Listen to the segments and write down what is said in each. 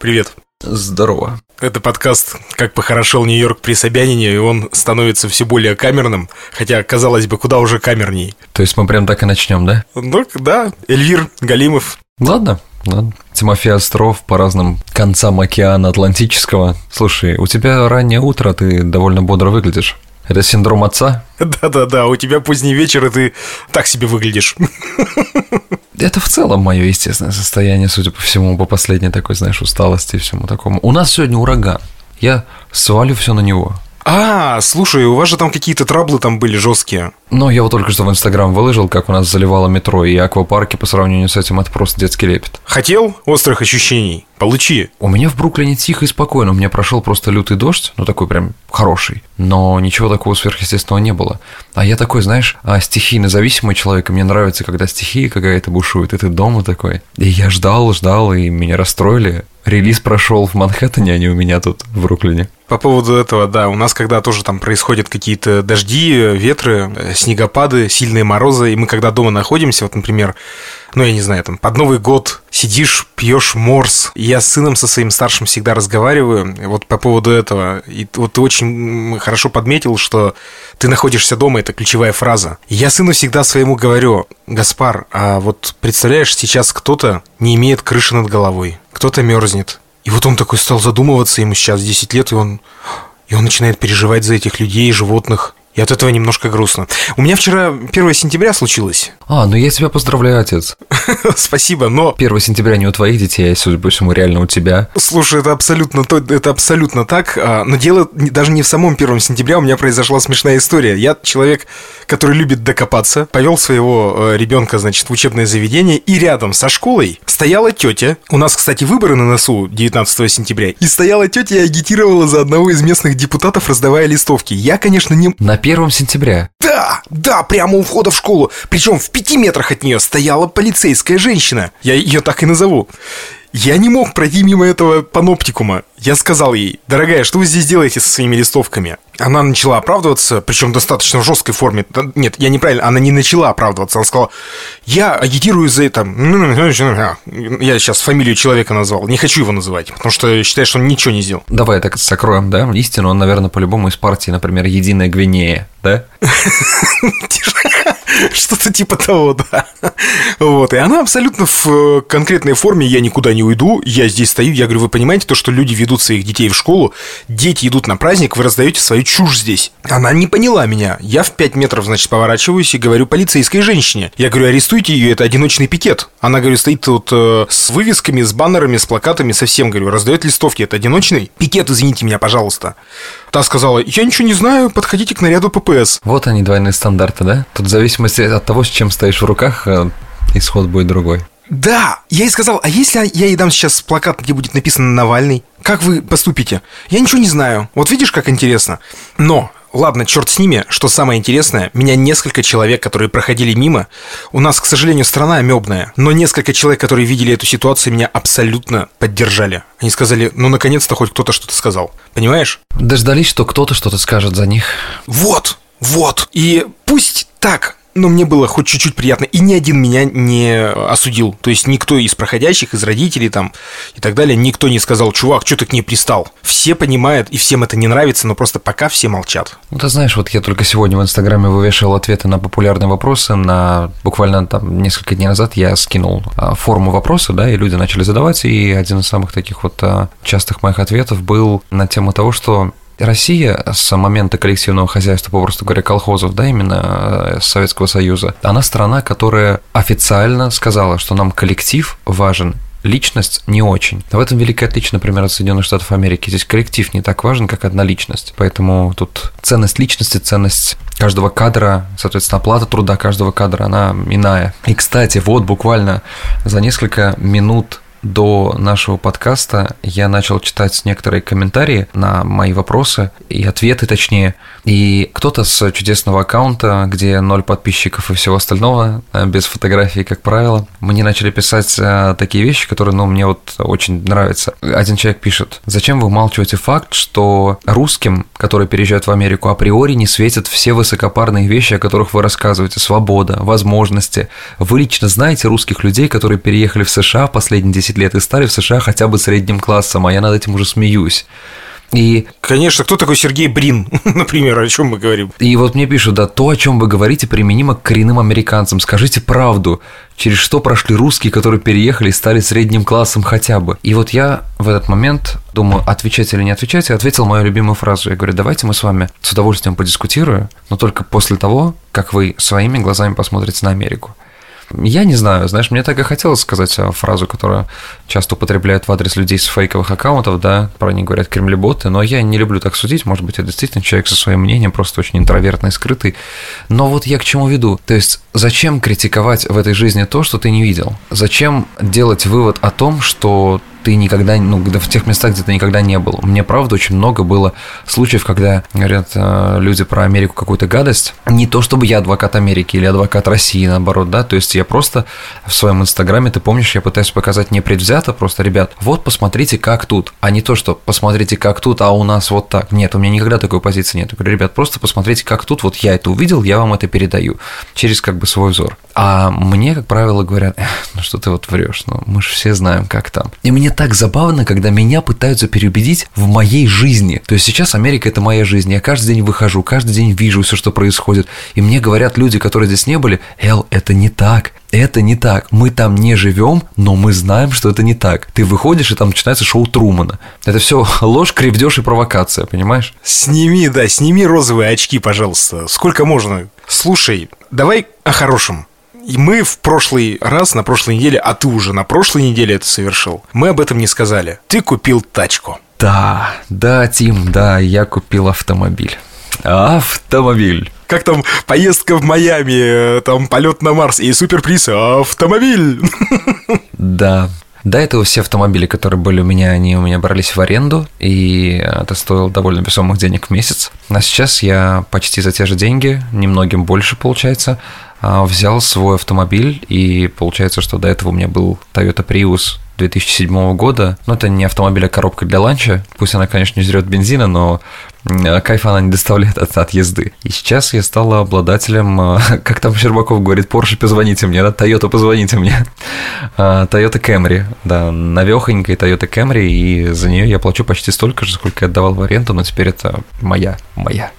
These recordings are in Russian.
Привет. Здорово. Это подкаст «Как похорошел Нью-Йорк при Собянине», и он становится все более камерным, хотя, казалось бы, куда уже камерней. То есть мы прям так и начнем, да? Ну, да, Эльвир Галимов. Ладно, ладно. Тимофей Остров по разным концам океана Атлантического. Слушай, у тебя раннее утро, ты довольно бодро выглядишь. Это синдром отца? Да-да-да, у тебя поздний вечер, и ты так себе выглядишь. Это в целом мое естественное состояние, судя по всему, по последней такой, знаешь, усталости и всему такому. У нас сегодня ураган. Я свалю все на него. А, слушай, у вас же там какие-то траблы там были жесткие. Ну, я вот только что в Инстаграм выложил, как у нас заливало метро, и аквапарки по сравнению с этим это просто детский лепет. Хотел острых ощущений? Получи. У меня в Бруклине тихо и спокойно, у меня прошел просто лютый дождь, ну такой прям хороший, но ничего такого сверхъестественного не было. А я такой, знаешь, а, стихийно зависимый человек, и мне нравится, когда стихия какая-то бушует, и ты дома такой. И я ждал, ждал, и меня расстроили. Релиз прошел в Манхэттене, а не у меня тут, в Бруклине. По поводу этого, да, у нас когда тоже там происходят какие-то дожди, ветры, э, снегопады, сильные морозы, и мы когда дома находимся, вот, например, ну, я не знаю, там, под Новый год сидишь, пьешь морс. Я с сыном со своим старшим всегда разговариваю вот по поводу этого. И вот ты очень хорошо подметил, что ты находишься дома, это ключевая фраза. Я сыну всегда своему говорю, Гаспар, а вот представляешь, сейчас кто-то не имеет крыши над головой, кто-то мерзнет. И вот он такой стал задумываться, ему сейчас 10 лет, и он, и он начинает переживать за этих людей, животных. И от этого немножко грустно. У меня вчера 1 сентября случилось. А, ну я тебя поздравляю, отец. Спасибо, но... 1 сентября не у твоих детей, а, судя по всему, реально у тебя. Слушай, это абсолютно, это абсолютно так. А, но дело даже не в самом 1 сентября. У меня произошла смешная история. Я человек, который любит докопаться, повел своего э, ребенка, значит, в учебное заведение, и рядом со школой стояла тетя. У нас, кстати, выборы на носу 19 сентября. И стояла тетя и агитировала за одного из местных депутатов, раздавая листовки. Я, конечно, не... На 1 сентября? Да, да, прямо у входа в школу. Причем в пяти метрах от нее стояла полицейская женщина. Я ее так и назову. Я не мог пройти мимо этого паноптикума. Я сказал ей, дорогая, что вы здесь делаете со своими листовками? Она начала оправдываться, причем достаточно в жесткой форме. Нет, я неправильно, она не начала оправдываться. Она сказала, я агитирую за это. Я сейчас фамилию человека назвал, не хочу его называть, потому что считаю, что он ничего не сделал. Давай так сокроем, да? Истину он, наверное, по-любому из партии, например, Единая Гвинея, да? Что-то типа того, да. Вот, и она абсолютно в э, конкретной форме, я никуда не уйду, я здесь стою, я говорю, вы понимаете то, что люди ведут своих детей в школу, дети идут на праздник, вы раздаете свою чушь здесь. Она не поняла меня. Я в 5 метров, значит, поворачиваюсь и говорю полицейской женщине. Я говорю, арестуйте ее, это одиночный пикет. Она, говорю, стоит тут э, с вывесками, с баннерами, с плакатами, совсем, говорю, раздает листовки, это одиночный пикет, извините меня, пожалуйста. Та сказала, я ничего не знаю, подходите к наряду ППС. Вот они, двойные стандарты, да? Тут в зависимости от того, с чем стоишь в руках, э, исход будет другой. Да, я ей сказал, а если я ей дам сейчас плакат, где будет написано Навальный, как вы поступите? Я ничего не знаю. Вот видишь, как интересно. Но Ладно, черт с ними, что самое интересное, меня несколько человек, которые проходили мимо, у нас, к сожалению, страна амебная, но несколько человек, которые видели эту ситуацию, меня абсолютно поддержали. Они сказали, ну, наконец-то хоть кто-то что-то сказал. Понимаешь? Дождались, что кто-то что-то скажет за них. Вот, вот. И пусть так, но мне было хоть чуть-чуть приятно. И ни один меня не осудил. То есть никто из проходящих, из родителей там и так далее, никто не сказал, чувак, что ты к ней пристал. Все понимают, и всем это не нравится, но просто пока все молчат. Ну, ты знаешь, вот я только сегодня в Инстаграме вывешивал ответы на популярные вопросы. На буквально там несколько дней назад я скинул а, форму вопроса, да, и люди начали задавать. И один из самых таких вот а, частых моих ответов был на тему того, что Россия с момента коллективного хозяйства, попросту говоря, колхозов, да, именно э, Советского Союза, она страна, которая официально сказала, что нам коллектив важен личность не очень. В этом великое отличие, например, от Соединенных Штатов Америки. Здесь коллектив не так важен, как одна личность. Поэтому тут ценность личности, ценность каждого кадра, соответственно, оплата труда каждого кадра, она иная. И, кстати, вот буквально за несколько минут до нашего подкаста я начал читать некоторые комментарии на мои вопросы и ответы точнее. И кто-то с чудесного аккаунта, где ноль подписчиков и всего остального, э, без фотографий, как правило, мне начали писать э, такие вещи, которые, ну, мне вот очень нравятся. Один человек пишет, зачем вы умалчиваете факт, что русским, которые переезжают в Америку, априори не светят все высокопарные вещи, о которых вы рассказываете, свобода, возможности. Вы лично знаете русских людей, которые переехали в США в последние 10 10 лет и стали в США хотя бы средним классом, а я над этим уже смеюсь. И... Конечно, кто такой Сергей Брин, например, о чем мы говорим? И вот мне пишут, да, то, о чем вы говорите, применимо к коренным американцам. Скажите правду, через что прошли русские, которые переехали и стали средним классом хотя бы. И вот я в этот момент думаю, отвечать или не отвечать, и ответил мою любимую фразу. Я говорю, давайте мы с вами с удовольствием подискутируем, но только после того, как вы своими глазами посмотрите на Америку. Я не знаю, знаешь, мне так и хотелось сказать а, фразу, которую часто употребляют в адрес людей с фейковых аккаунтов, да, про них говорят кремлеботы, но я не люблю так судить, может быть, я действительно человек со своим мнением, просто очень интровертный, скрытый. Но вот я к чему веду? То есть, зачем критиковать в этой жизни то, что ты не видел? Зачем делать вывод о том, что ты никогда, ну, в тех местах, где ты никогда не был. Мне, правда, очень много было случаев, когда говорят э, люди про Америку какую-то гадость. Не то, чтобы я адвокат Америки или адвокат России, наоборот, да, то есть я просто в своем инстаграме, ты помнишь, я пытаюсь показать непредвзято просто, ребят, вот посмотрите, как тут, а не то, что посмотрите, как тут, а у нас вот так. Нет, у меня никогда такой позиции нет. Я говорю, ребят, просто посмотрите, как тут, вот я это увидел, я вам это передаю через как бы свой взор. А мне, как правило, говорят, ну что ты вот врешь, ну мы же все знаем, как там. И мне так забавно, когда меня пытаются переубедить в моей жизни. То есть сейчас Америка это моя жизнь. Я каждый день выхожу, каждый день вижу все, что происходит. И мне говорят люди, которые здесь не были, Эл, это не так. Это не так. Мы там не живем, но мы знаем, что это не так. Ты выходишь, и там начинается шоу Трумана. Это все ложь, кривдеж и провокация, понимаешь? Сними, да, сними розовые очки, пожалуйста. Сколько можно? Слушай, давай о хорошем. И мы в прошлый раз, на прошлой неделе, а ты уже на прошлой неделе это совершил, мы об этом не сказали. Ты купил тачку. Да, да, Тим, да, я купил автомобиль. Автомобиль. Как там поездка в Майами, э, там полет на Марс и суперприз автомобиль. Да, до этого все автомобили, которые были у меня, они у меня брались в аренду, и это стоило довольно весомых денег в месяц. А сейчас я почти за те же деньги, немногим больше получается, взял свой автомобиль, и получается, что до этого у меня был Toyota Prius 2007 года. Но это не автомобиль, а коробка для ланча. Пусть она, конечно, не жрет бензина, но кайфа она не доставляет от, от езды. И сейчас я стал обладателем, а, как там Щербаков говорит, Porsche, позвоните мне, да, Toyota, позвоните мне. А, Toyota Camry, да, навехонькая Toyota Camry, и за нее я плачу почти столько же, сколько я отдавал в аренду, но теперь это моя, моя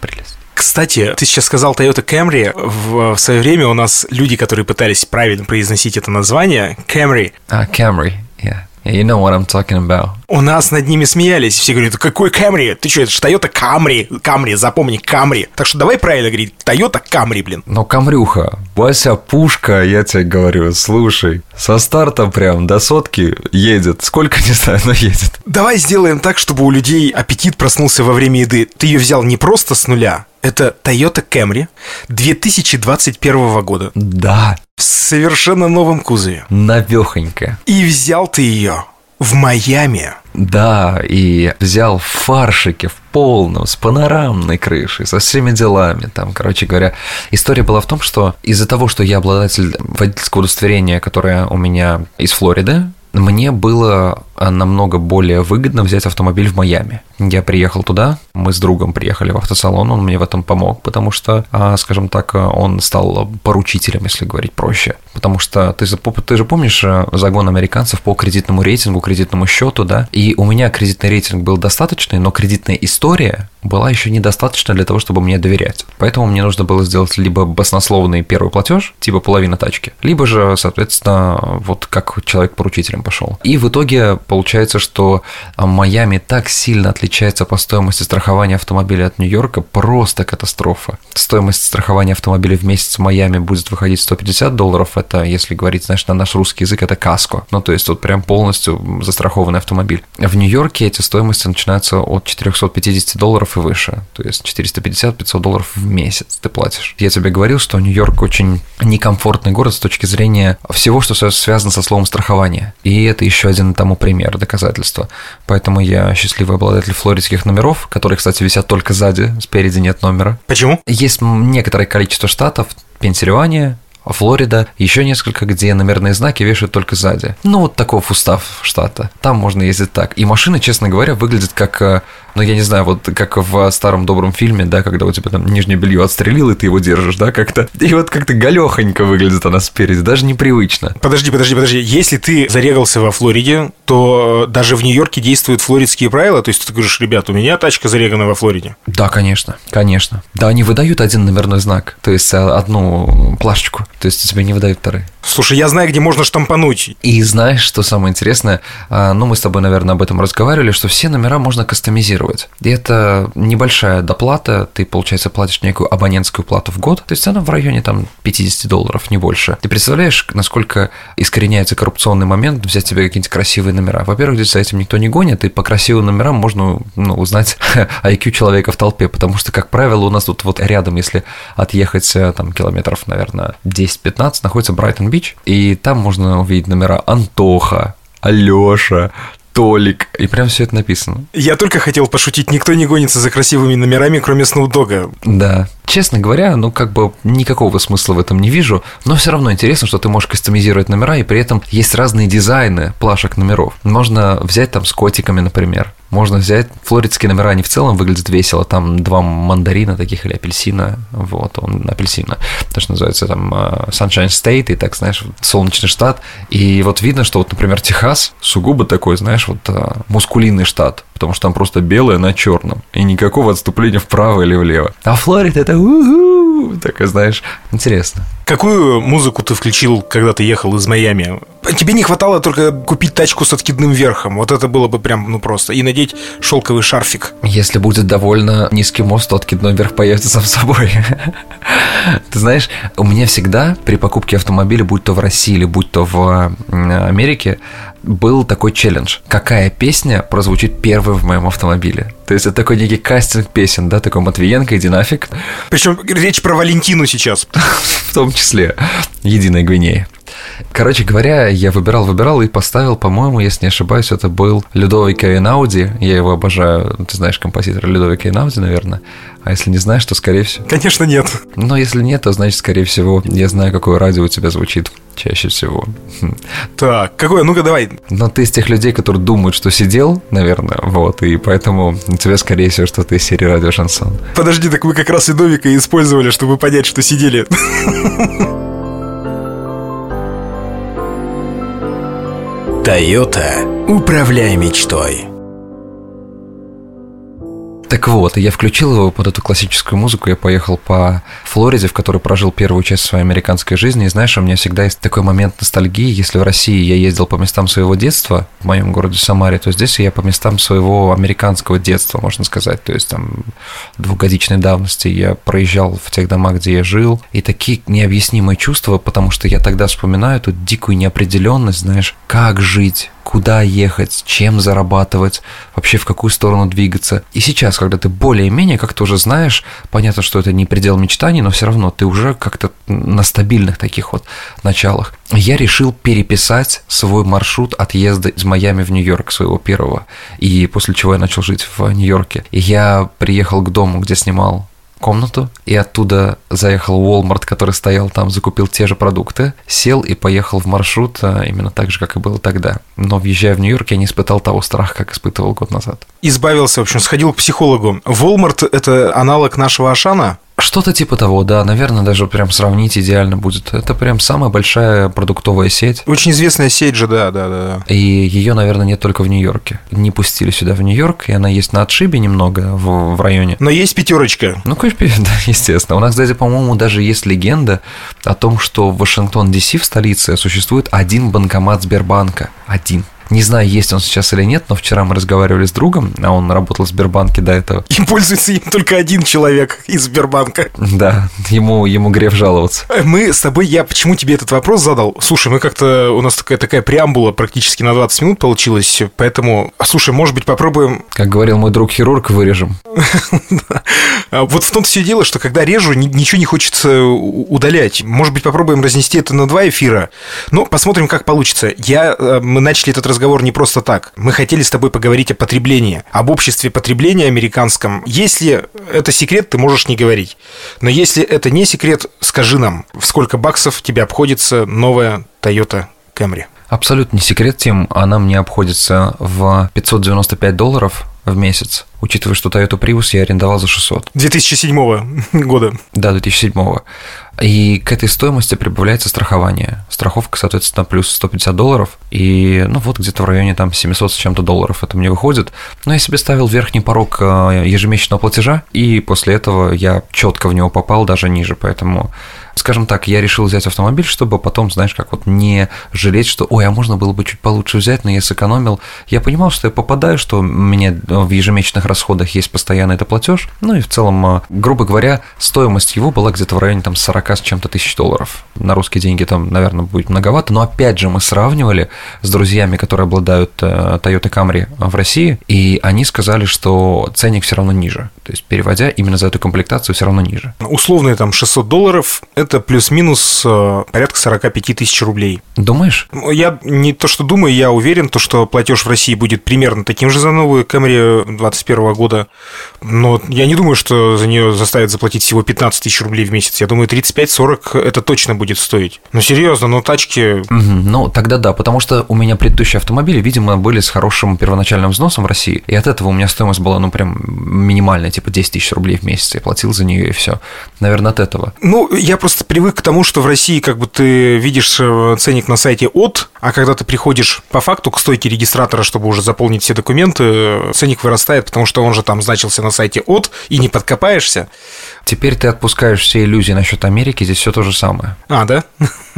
прелесть. Кстати, ты сейчас сказал Toyota Camry. В, в свое время у нас люди, которые пытались правильно произносить это название, Camry. А, Camry, yeah. You know what I'm talking about. У нас над ними смеялись. Все говорят, какой Camry? Ты что, это же Toyota Camry. Camry, запомни, Camry. Так что давай правильно говорить. Toyota Camry, блин. Но Камрюха, Вася пушка, я тебе говорю, слушай, со старта прям до сотки едет. Сколько, не знаю, но едет. Давай сделаем так, чтобы у людей аппетит проснулся во время еды. Ты ее взял не просто с нуля, это Toyota Camry 2021 года. Да. В совершенно новом кузове. Навехонько. И взял ты ее в Майами. Да, и взял в фаршике в полном, с панорамной крышей, со всеми делами. Там, короче говоря, история была в том, что из-за того, что я обладатель водительского удостоверения, которое у меня из Флориды, мне было намного более выгодно взять автомобиль в Майами. Я приехал туда, мы с другом приехали в автосалон, он мне в этом помог, потому что, а, скажем так, он стал поручителем, если говорить проще. Потому что ты, ты же помнишь э, загон американцев по кредитному рейтингу, кредитному счету, да? И у меня кредитный рейтинг был достаточный, но кредитная история была еще недостаточно для того, чтобы мне доверять. Поэтому мне нужно было сделать либо баснословный первый платеж, типа половина тачки, либо же, соответственно, вот как человек поручителем пошел. И в итоге получается, что а, Майами так сильно отличается по стоимости страхования автомобиля от Нью-Йорка, просто катастрофа. Стоимость страхования автомобиля в месяц в Майами будет выходить 150 долларов, это, если говорить, знаешь, на наш русский язык, это каско. Ну, то есть вот прям полностью застрахованный автомобиль. В Нью-Йорке эти стоимости начинаются от 450 долларов и выше, то есть 450-500 долларов в месяц ты платишь. Я тебе говорил, что Нью-Йорк очень некомфортный город с точки зрения всего, что связано со словом страхование. И это еще один тому пример пример, доказательства. Поэтому я счастливый обладатель флоридских номеров, которые, кстати, висят только сзади, спереди нет номера. Почему? Есть некоторое количество штатов, Пенсильвания, Флорида, еще несколько, где номерные знаки вешают только сзади. Ну, вот таков устав штата. Там можно ездить так. И машины, честно говоря, выглядят как э, ну, я не знаю, вот как в старом добром фильме, да, когда у тебя там нижнее белье отстрелил, и ты его держишь, да, как-то. И вот как-то галехонько выглядит она спереди, даже непривычно. Подожди, подожди, подожди. Если ты зарегался во Флориде, то даже в Нью-Йорке действуют флоридские правила. То есть ты говоришь, ребят, у меня тачка зарегана во Флориде. Да, конечно, конечно. Да, они выдают один номерной знак, то есть а, одну плашечку. То есть у тебя не выдают вторые. Слушай, я знаю, где можно штампануть. И знаешь, что самое интересное? А, ну, мы с тобой, наверное, об этом разговаривали, что все номера можно кастомизировать. И это небольшая доплата, ты, получается, платишь некую абонентскую плату в год, то есть она в районе там 50 долларов, не больше. Ты представляешь, насколько искореняется коррупционный момент взять тебе какие-нибудь красивые номера? Во-первых, здесь за этим никто не гонит, и по красивым номерам можно ну, узнать IQ человека в толпе, потому что, как правило, у нас тут вот рядом, если отъехать э, там километров, наверное, 10-15, находится Брайтон-Бич, Бич, и там можно увидеть номера Антоха, Алёша, Толик. И прям все это написано. Я только хотел пошутить, никто не гонится за красивыми номерами, кроме Сноудога. Да. Честно говоря, ну как бы никакого смысла в этом не вижу, но все равно интересно, что ты можешь кастомизировать номера, и при этом есть разные дизайны плашек номеров. Можно взять там с котиками, например. Можно взять флоридские номера, они в целом выглядят весело. Там два мандарина таких или апельсина. Вот, он апельсина. То, что называется там э, Sunshine State, и так, знаешь, солнечный штат. И вот видно, что вот, например, Техас сугубо такой, знаешь, вот э, мускулинный штат потому что там просто белое на черном, и никакого отступления вправо или влево. А Флорида это у такая, знаешь, интересно. Какую музыку ты включил, когда ты ехал из Майами? Тебе не хватало только купить тачку с откидным верхом. Вот это было бы прям, ну просто. И надеть шелковый шарфик. Если будет довольно низкий мост, то откидной верх появится сам собой. Ты знаешь, у меня всегда при покупке автомобиля, будь то в России или будь то в Америке, был такой челлендж. Какая песня прозвучит первой в моем автомобиле? То есть это такой некий кастинг песен, да, такой Матвиенко, иди нафиг. Причем речь про Валентину сейчас. В том числе. Единая Гвинея. Короче говоря, я выбирал, выбирал и поставил, по-моему, если не ошибаюсь, это был Людовик Эйнауди. Я его обожаю. Ты знаешь композитора Людовика Эйнауди, наверное. А если не знаешь, то скорее всего... Конечно, нет. Но если нет, то значит, скорее всего, я знаю, какое радио у тебя звучит чаще всего. Так, какое? Ну-ка, давай. Но ты из тех людей, которые думают, что сидел, наверное, вот, и поэтому у тебя, скорее всего, что-то из серии радио шансон. Подожди, так вы как раз Людовика использовали, чтобы понять, что сидели. Тойота. Управляй мечтой. Так вот, я включил его под эту классическую музыку, я поехал по Флориде, в которой прожил первую часть своей американской жизни, и знаешь, у меня всегда есть такой момент ностальгии, если в России я ездил по местам своего детства, в моем городе Самаре, то здесь я по местам своего американского детства, можно сказать, то есть там двухгодичной давности я проезжал в тех домах, где я жил, и такие необъяснимые чувства, потому что я тогда вспоминаю эту дикую неопределенность, знаешь, как жить, куда ехать, чем зарабатывать, вообще в какую сторону двигаться. И сейчас, когда ты более-менее как-то уже знаешь, понятно, что это не предел мечтаний, но все равно ты уже как-то на стабильных таких вот началах. Я решил переписать свой маршрут отъезда из Майами в Нью-Йорк, своего первого, и после чего я начал жить в Нью-Йорке. И я приехал к дому, где снимал комнату и оттуда заехал в Walmart, который стоял там, закупил те же продукты, сел и поехал в маршрут а, именно так же, как и было тогда. Но въезжая в Нью-Йорк, я не испытал того страха, как испытывал год назад. Избавился, в общем, сходил к психологу. Walmart – это аналог нашего Ашана? Что-то типа того, да, наверное, даже прям сравнить идеально будет. Это прям самая большая продуктовая сеть. Очень известная сеть же, да, да, да. И ее, наверное, нет только в Нью-Йорке. Не пустили сюда в Нью-Йорк, и она есть на отшибе немного в, в районе. Но есть пятерочка. Ну, конечно, да, естественно. У нас, кстати, по-моему, даже есть легенда о том, что в Вашингтон, Д.С. в столице существует один банкомат Сбербанка. Один. Не знаю, есть он сейчас или нет, но вчера мы разговаривали с другом, а он работал в Сбербанке до этого. И пользуется им только один человек из Сбербанка. Да, ему, ему грех жаловаться. Мы с тобой, я почему тебе этот вопрос задал? Слушай, мы как-то, у нас такая, такая преамбула практически на 20 минут получилась, поэтому, а, слушай, может быть, попробуем... Как говорил мой друг хирург, вырежем. А вот в том все дело, что когда режу, ничего не хочется удалять. Может быть, попробуем разнести это на два эфира. Ну, посмотрим, как получится. Я, э, мы начали этот разговор разговор не просто так. Мы хотели с тобой поговорить о потреблении, об обществе потребления американском. Если это секрет, ты можешь не говорить. Но если это не секрет, скажи нам, в сколько баксов тебе обходится новая Toyota Camry? Абсолютно не секрет, Тим, она мне обходится в 595 долларов в месяц, учитывая, что Toyota Prius я арендовал за 600. 2007 года. Да, 2007. И к этой стоимости прибавляется страхование. Страховка, соответственно, плюс 150 долларов. И, ну, вот где-то в районе там 700 с чем-то долларов это мне выходит. Но я себе ставил верхний порог э, ежемесячного платежа, и после этого я четко в него попал, даже ниже. Поэтому скажем так, я решил взять автомобиль, чтобы потом, знаешь, как вот не жалеть, что, ой, а можно было бы чуть получше взять, но я сэкономил. Я понимал, что я попадаю, что у меня в ежемесячных расходах есть постоянный это платеж, ну и в целом, а, грубо говоря, стоимость его была где-то в районе там 40 с чем-то тысяч долларов. На русские деньги там, наверное, будет многовато, но опять же мы сравнивали с друзьями, которые обладают э, Toyota Camry в России, и они сказали, что ценник все равно ниже. То есть, переводя именно за эту комплектацию все равно ниже. Условные там 600 долларов – это плюс-минус э, порядка 45 тысяч рублей. Думаешь? Я не то, что думаю, я уверен, то, что платеж в России будет примерно таким же за новую Camry 2021 года. Но я не думаю, что за нее заставят заплатить всего 15 тысяч рублей в месяц. Я думаю, 35-40 это точно будет стоить. Ну, серьезно, но тачки... Угу, ну, тогда да, потому что у меня предыдущие автомобили, видимо, были с хорошим первоначальным взносом в России, и от этого у меня стоимость была, ну, прям минимальная, типа 10 тысяч рублей в месяц, я платил за нее и все. Наверное, от этого. Ну, я просто привык к тому, что в России как бы ты видишь э, ценник на сайте от, а когда ты приходишь по факту к стойке регистратора, чтобы уже заполнить все документы, э, ценник вырастает, потому что он же там значился на сайте от, и не подкопаешься. Теперь ты отпускаешь все иллюзии насчет Америки, здесь все то же самое. А, да?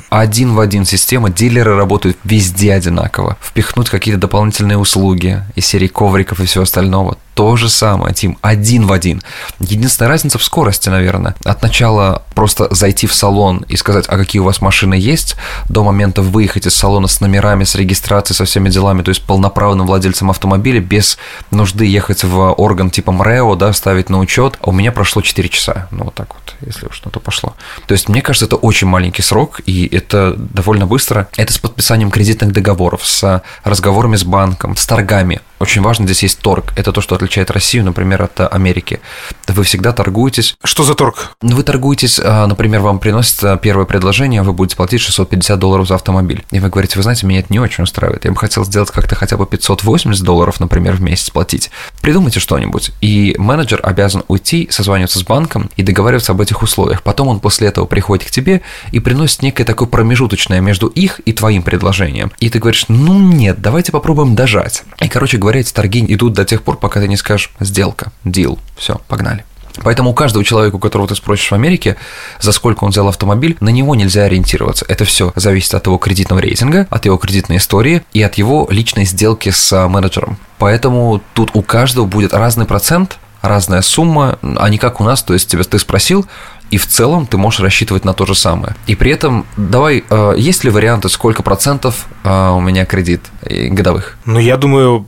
Один в один система, дилеры работают везде одинаково. Впихнуть какие-то дополнительные услуги из серии ковриков и всего остального то же самое, Тим, один в один. Единственная разница в скорости, наверное. От начала просто зайти в салон и сказать, а какие у вас машины есть, до момента выехать из салона с номерами, с регистрацией, со всеми делами, то есть полноправным владельцем автомобиля, без нужды ехать в орган типа МРЭО, да, ставить на учет, а у меня прошло 4 часа. Ну, вот так вот, если уж на то пошло. То есть, мне кажется, это очень маленький срок, и это довольно быстро. Это с подписанием кредитных договоров, с разговорами с банком, с торгами. Очень важно здесь есть торг. Это то, что отличает Россию, например, от Америки. Вы всегда торгуетесь. Что за торг? Ну, вы торгуетесь, а, например, вам приносится первое предложение, вы будете платить 650 долларов за автомобиль. И вы говорите, вы знаете, меня это не очень устраивает. Я бы хотел сделать как-то хотя бы 580 долларов, например, в месяц платить. Придумайте что-нибудь. И менеджер обязан уйти, созваниваться с банком и договариваться об этих условиях. Потом он после этого приходит к тебе и приносит некое такое промежуточное между их и твоим предложением. И ты говоришь, ну нет, давайте попробуем дожать. И, короче говоря, говоря, эти торги идут до тех пор, пока ты не скажешь «сделка», «дил», все, погнали. Поэтому каждого человека, у которого ты спросишь в Америке, за сколько он взял автомобиль, на него нельзя ориентироваться. Это все зависит от его кредитного рейтинга, от его кредитной истории и от его личной сделки с а, менеджером. Поэтому тут у каждого будет разный процент, разная сумма, а не как у нас, то есть тебя ты спросил, и в целом ты можешь рассчитывать на то же самое. И при этом, давай, э, есть ли варианты, сколько процентов э, у меня кредит годовых? Ну, я думаю,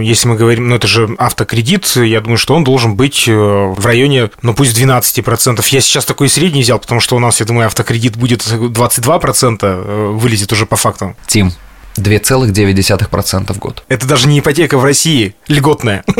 если мы говорим, ну, это же автокредит, я думаю, что он должен быть э, в районе, ну, пусть 12%. Я сейчас такой средний взял, потому что у нас, я думаю, автокредит будет 22%, вылезет уже по факту. Тим, 2,9% в год. Это даже не ипотека в России, льготная.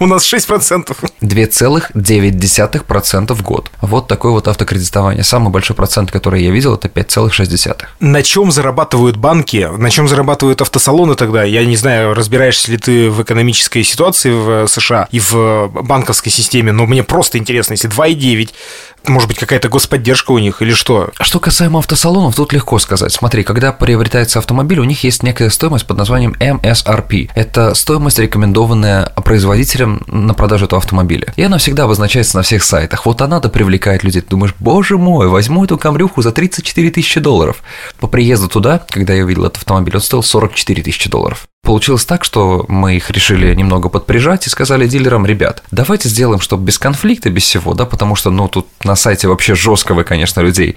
У нас 6%. 2,9% в год. Вот такое вот автокредитование. Самый большой процент, который я видел, это 5,6%. На чем зарабатывают банки? На чем зарабатывают автосалоны тогда? Я не знаю, разбираешься ли ты в экономической ситуации в США и в банковской системе, но мне просто интересно, если 2,9 может быть, какая-то господдержка у них или что? Что касаемо автосалонов, тут легко сказать. Смотри, когда приобретается автомобиль, у них есть некая стоимость под названием MSRP. Это стоимость, рекомендованная производителем на продажу этого автомобиля. И она всегда обозначается на всех сайтах. Вот она-то привлекает людей. Ты думаешь, боже мой, возьму эту камрюху за 34 тысячи долларов. По приезду туда, когда я увидел этот автомобиль, он стоил 44 тысячи долларов. Получилось так, что мы их решили немного подприжать и сказали дилерам, ребят, давайте сделаем, чтобы без конфликта, без всего, да, потому что, ну, тут на сайте вообще жестко вы, конечно, людей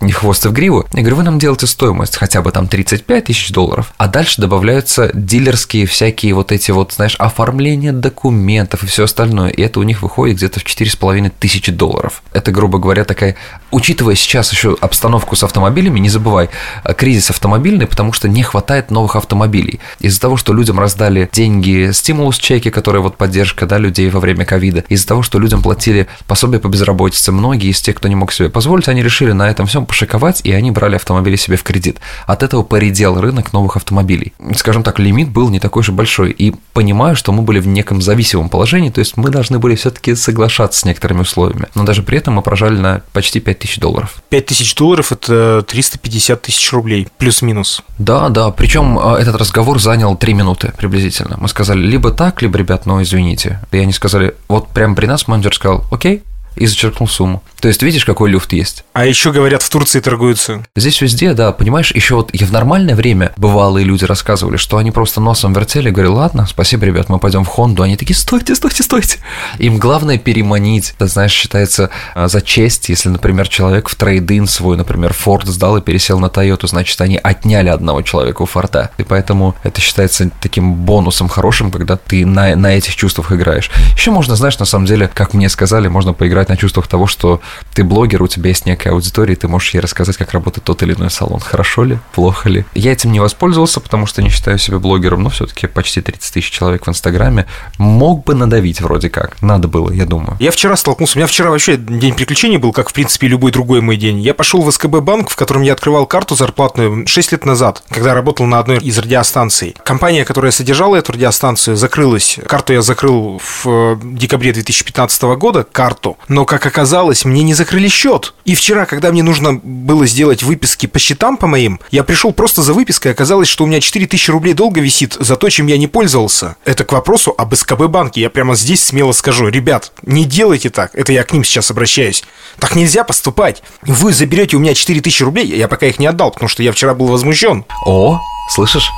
не хвост в гриву. Я говорю, вы нам делаете стоимость хотя бы там 35 тысяч долларов, а дальше добавляются дилерские всякие вот эти вот, знаешь, оформление документов и все остальное, и это у них выходит где-то в 4,5 тысячи долларов. Это, грубо говоря, такая, учитывая сейчас еще обстановку с автомобилями, не забывай, кризис автомобильный, потому что не хватает новых автомобилей. Из-за того, того, что людям раздали деньги, стимулус чеки, которые вот поддержка, да, людей во время ковида, из-за того, что людям платили пособие по безработице, многие из тех, кто не мог себе позволить, они решили на этом всем пошиковать, и они брали автомобили себе в кредит. От этого поредел рынок новых автомобилей. Скажем так, лимит был не такой же большой, и понимаю, что мы были в неком зависимом положении, то есть мы должны были все-таки соглашаться с некоторыми условиями, но даже при этом мы прожали на почти 5000 долларов. 5000 долларов – это 350 тысяч рублей, плюс-минус. Да, да, причем а, этот разговор занял 3 минуты приблизительно. Мы сказали либо так, либо, ребят, ну извините. И они сказали, вот прямо при нас менеджер сказал, окей, и зачеркнул сумму. То есть видишь, какой люфт есть. А еще говорят, в Турции торгуются. Здесь везде, да, понимаешь, еще вот я в нормальное время бывалые люди рассказывали, что они просто носом вертели и говорили, ладно, спасибо, ребят, мы пойдем в Хонду. Они такие, стойте, стойте, стойте. Им главное переманить. Это, знаешь, считается а, за честь, если, например, человек в трейдин свой, например, Форд сдал и пересел на Тойоту, значит, они отняли одного человека у Форда. И поэтому это считается таким бонусом хорошим, когда ты на, на этих чувствах играешь. Еще можно, знаешь, на самом деле, как мне сказали, можно поиграть на чувствах того, что ты блогер, у тебя есть некая аудитория, и ты можешь ей рассказать, как работает тот или иной салон. Хорошо ли, плохо ли. Я этим не воспользовался, потому что не считаю себя блогером, но все-таки почти 30 тысяч человек в Инстаграме. Мог бы надавить вроде как. Надо было, я думаю. Я вчера столкнулся, у меня вчера вообще день приключений был, как, в принципе, любой другой мой день. Я пошел в СКБ банк, в котором я открывал карту зарплатную 6 лет назад, когда работал на одной из радиостанций. Компания, которая содержала эту радиостанцию, закрылась. Карту я закрыл в э, декабре 2015 года, карту. Но, как оказалось, мне не закрыли счет. И вчера, когда мне нужно было сделать выписки по счетам по моим, я пришел просто за выпиской, оказалось, что у меня 4000 рублей долго висит за то, чем я не пользовался. Это к вопросу об СКБ банке. Я прямо здесь смело скажу, ребят, не делайте так. Это я к ним сейчас обращаюсь. Так нельзя поступать. Вы заберете у меня 4000 рублей, я пока их не отдал, потому что я вчера был возмущен. О, слышишь?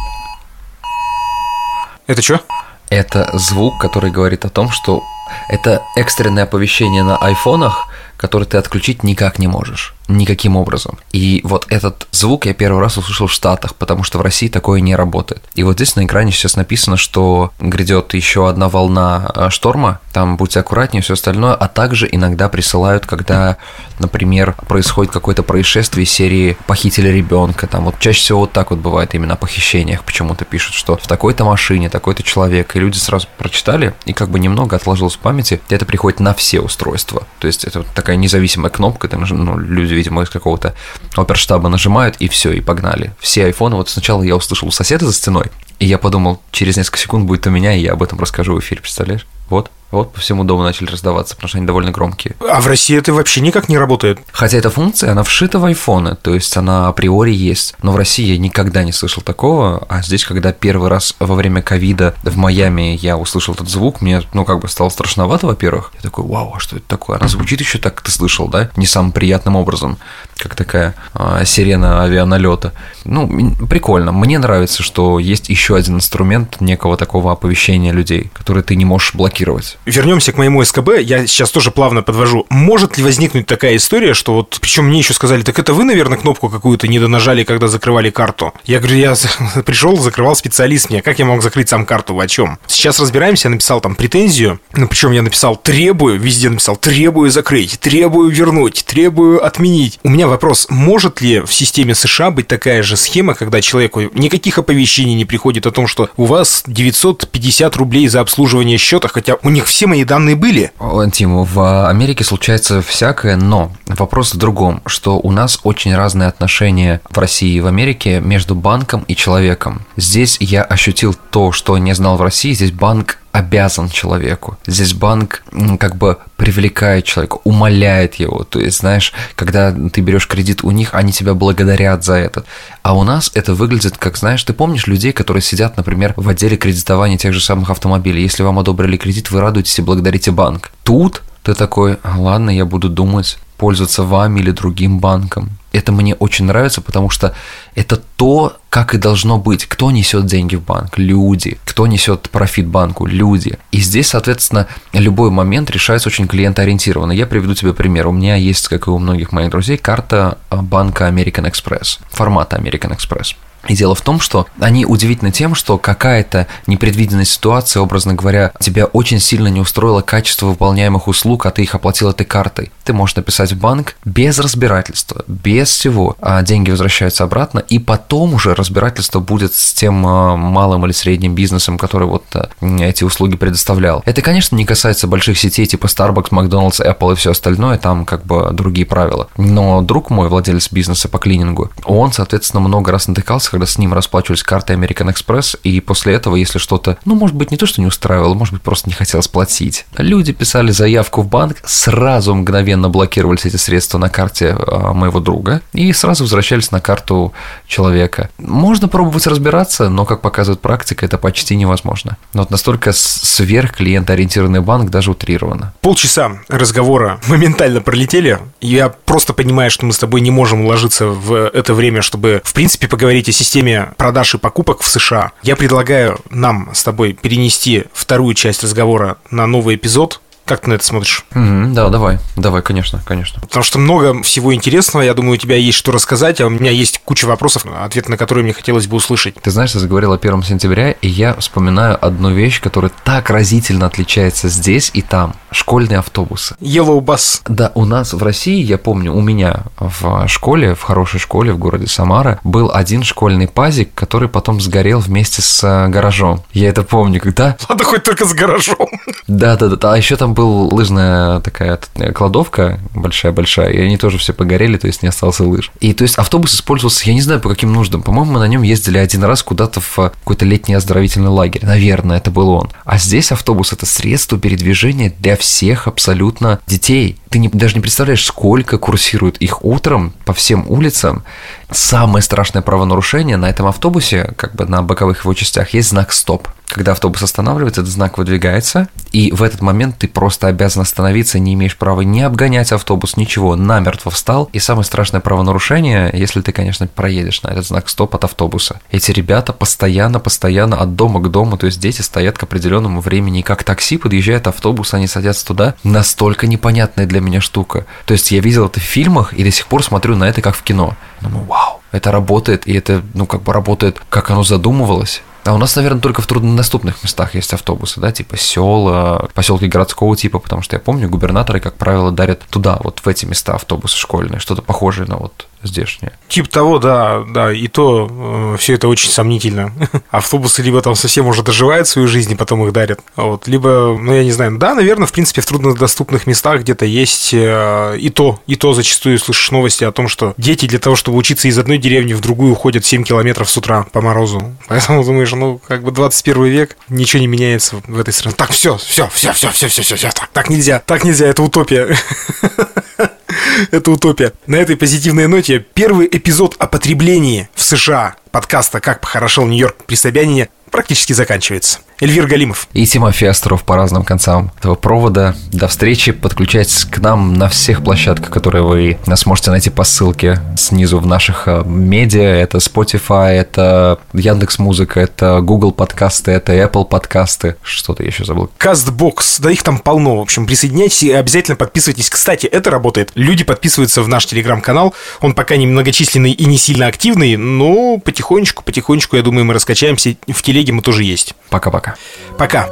Это что? Это звук, который говорит о том, что это экстренное оповещение на айфонах, который ты отключить никак не можешь никаким образом. И вот этот звук я первый раз услышал в Штатах, потому что в России такое не работает. И вот здесь на экране сейчас написано, что грядет еще одна волна э, шторма, там будьте аккуратнее, все остальное, а также иногда присылают, когда, например, происходит какое-то происшествие серии «Похитили ребенка», там вот чаще всего вот так вот бывает именно о похищениях, почему-то пишут, что в такой-то машине, такой-то человек, и люди сразу прочитали, и как бы немного отложилось в памяти, и это приходит на все устройства, то есть это такая независимая кнопка, там, ну, люди видимо, из какого-то оперштаба нажимают, и все, и погнали. Все айфоны, вот сначала я услышал у соседа за стеной, и я подумал, через несколько секунд будет у меня, и я об этом расскажу в эфире, представляешь? Вот. Вот по всему дому начали раздаваться, потому что они довольно громкие. А в России это вообще никак не работает. Хотя эта функция, она вшита в айфоны, то есть она априори есть. Но в России я никогда не слышал такого, а здесь, когда первый раз во время ковида в Майами я услышал этот звук, мне, ну, как бы стало страшновато, во-первых. Я такой, вау, а что это такое? Она звучит еще так, ты слышал, да? Не самым приятным образом, как такая а, сирена авианалета. Ну, прикольно. Мне нравится, что есть еще один инструмент некого такого оповещения людей, который ты не можешь блокировать вернемся к моему СКБ, я сейчас тоже плавно подвожу. Может ли возникнуть такая история, что вот, причем мне еще сказали, так это вы, наверное, кнопку какую-то не донажали, когда закрывали карту? Я говорю, я пришел, закрывал специалист мне, как я мог закрыть сам карту, вы о чем? Сейчас разбираемся, я написал там претензию, ну, причем я написал требую, везде написал требую закрыть, требую вернуть, требую отменить. У меня вопрос, может ли в системе США быть такая же схема, когда человеку никаких оповещений не приходит о том, что у вас 950 рублей за обслуживание счета, хотя у них все мои данные были. Тиму, в Америке случается всякое, но вопрос в другом, что у нас очень разные отношения в России и в Америке между банком и человеком. Здесь я ощутил то, что не знал в России, здесь банк обязан человеку. Здесь банк как бы привлекает человека, умоляет его. То есть, знаешь, когда ты берешь кредит у них, они тебя благодарят за это. А у нас это выглядит как, знаешь, ты помнишь людей, которые сидят, например, в отделе кредитования тех же самых автомобилей. Если вам одобрили кредит, вы радуетесь и благодарите банк. Тут ты такой, ладно, я буду думать, пользоваться вами или другим банком. Это мне очень нравится, потому что это то, как и должно быть. Кто несет деньги в банк? Люди. Кто несет профит банку? Люди. И здесь, соответственно, любой момент решается очень клиентоориентированно. Я приведу тебе пример. У меня есть, как и у многих моих друзей, карта банка American Express, формата American Express. И дело в том, что они удивительны тем, что какая-то непредвиденная ситуация, образно говоря, тебя очень сильно не устроило качество выполняемых услуг, а ты их оплатил этой картой. Ты можешь написать в банк без разбирательства, без всего. А деньги возвращаются обратно, и потом уже разбирательство будет с тем а, малым или средним бизнесом, который вот а, эти услуги предоставлял. Это, конечно, не касается больших сетей типа Starbucks, McDonald's, Apple и все остальное, там как бы другие правила. Но друг мой, владелец бизнеса по клинингу, он, соответственно, много раз натыкался, когда с ним расплачивались картой American Express, и после этого, если что-то, ну, может быть, не то, что не устраивало, может быть, просто не хотелось платить. Люди писали заявку в банк, сразу мгновенно блокировались эти средства на карте а, моего друга и сразу возвращались на карту человека. Можно пробовать разбираться, но, как показывает практика, это почти невозможно. Но вот настолько сверхклиентоориентированный банк даже утрировано. Полчаса разговора моментально пролетели. Я просто понимаю, что мы с тобой не можем уложиться в это время, чтобы, в принципе, поговорить о системе продаж и покупок в США. Я предлагаю нам с тобой перенести вторую часть разговора на новый эпизод, как ты на это смотришь? Угу, да, давай, давай, конечно, конечно. Потому что много всего интересного, я думаю, у тебя есть что рассказать, а у меня есть куча вопросов, ответ на которые мне хотелось бы услышать. Ты знаешь, ты заговорил о 1 сентября, и я вспоминаю одну вещь, которая так разительно отличается здесь и там. Школьные автобусы. Yellow Bus. Да, у нас в России, я помню, у меня в школе, в хорошей школе в городе Самара, был один школьный пазик, который потом сгорел вместе с э, гаражом. Я это помню, когда... Ладно, хоть только с гаражом. Да, да, да. А еще там был лыжная такая кладовка большая-большая, и они тоже все погорели, то есть не осталось лыж. И то есть автобус использовался, я не знаю по каким нуждам. По-моему, мы на нем ездили один раз куда-то в какой-то летний оздоровительный лагерь. Наверное, это был он. А здесь автобус это средство передвижения для всех абсолютно детей. Ты не, даже не представляешь, сколько курсирует их утром по всем улицам. Самое страшное правонарушение на этом автобусе, как бы на боковых его частях, есть знак «стоп». Когда автобус останавливается, этот знак выдвигается, и в этот момент ты просто обязан остановиться, не имеешь права не обгонять автобус, ничего, намертво встал. И самое страшное правонарушение, если ты, конечно, проедешь на этот знак стоп от автобуса. Эти ребята постоянно, постоянно от дома к дому, то есть дети стоят к определенному времени, как такси подъезжает автобус, они садятся туда. Настолько непонятная для меня штука. То есть я видел это в фильмах и до сих пор смотрю на это как в кино. Думаю, вау, это работает, и это, ну, как бы работает, как оно задумывалось. А у нас, наверное, только в труднодоступных местах есть автобусы, да, типа села, поселки городского типа, потому что я помню, губернаторы, как правило, дарят туда, вот в эти места автобусы школьные, что-то похожее на вот здешние. Тип того, да, да, и то э, все это очень сомнительно. Автобусы либо там совсем уже доживают свою жизнь и потом их дарят, вот, либо, ну, я не знаю, да, наверное, в принципе, в труднодоступных местах где-то есть э, и то, и то зачастую слышишь новости о том, что дети для того, чтобы учиться из одной деревни в другую, ходят 7 километров с утра по морозу. Поэтому думаешь, ну, как бы 21 век, ничего не меняется в этой стране. Так, все, все, все, все, все, все, все, все, так, так нельзя, так нельзя, это утопия. Это утопия. На этой позитивной ноте первый эпизод о потреблении в США подкаста «Как похорошел Нью-Йорк при Собянине» практически заканчивается. Эльвир Галимов. И Тимофей Остров по разным концам этого провода. До встречи. Подключайтесь к нам на всех площадках, которые вы сможете найти по ссылке снизу в наших э, медиа. Это Spotify, это Яндекс Музыка, это Google подкасты, это Apple подкасты. Что-то я еще забыл. Castbox. Да их там полно. В общем, присоединяйтесь и обязательно подписывайтесь. Кстати, это работает. Люди подписываются в наш телеграм-канал. Он пока не многочисленный и не сильно активный, но потихонечку, потихонечку, я думаю, мы раскачаемся. В телеге мы тоже есть. Пока-пока. Пока.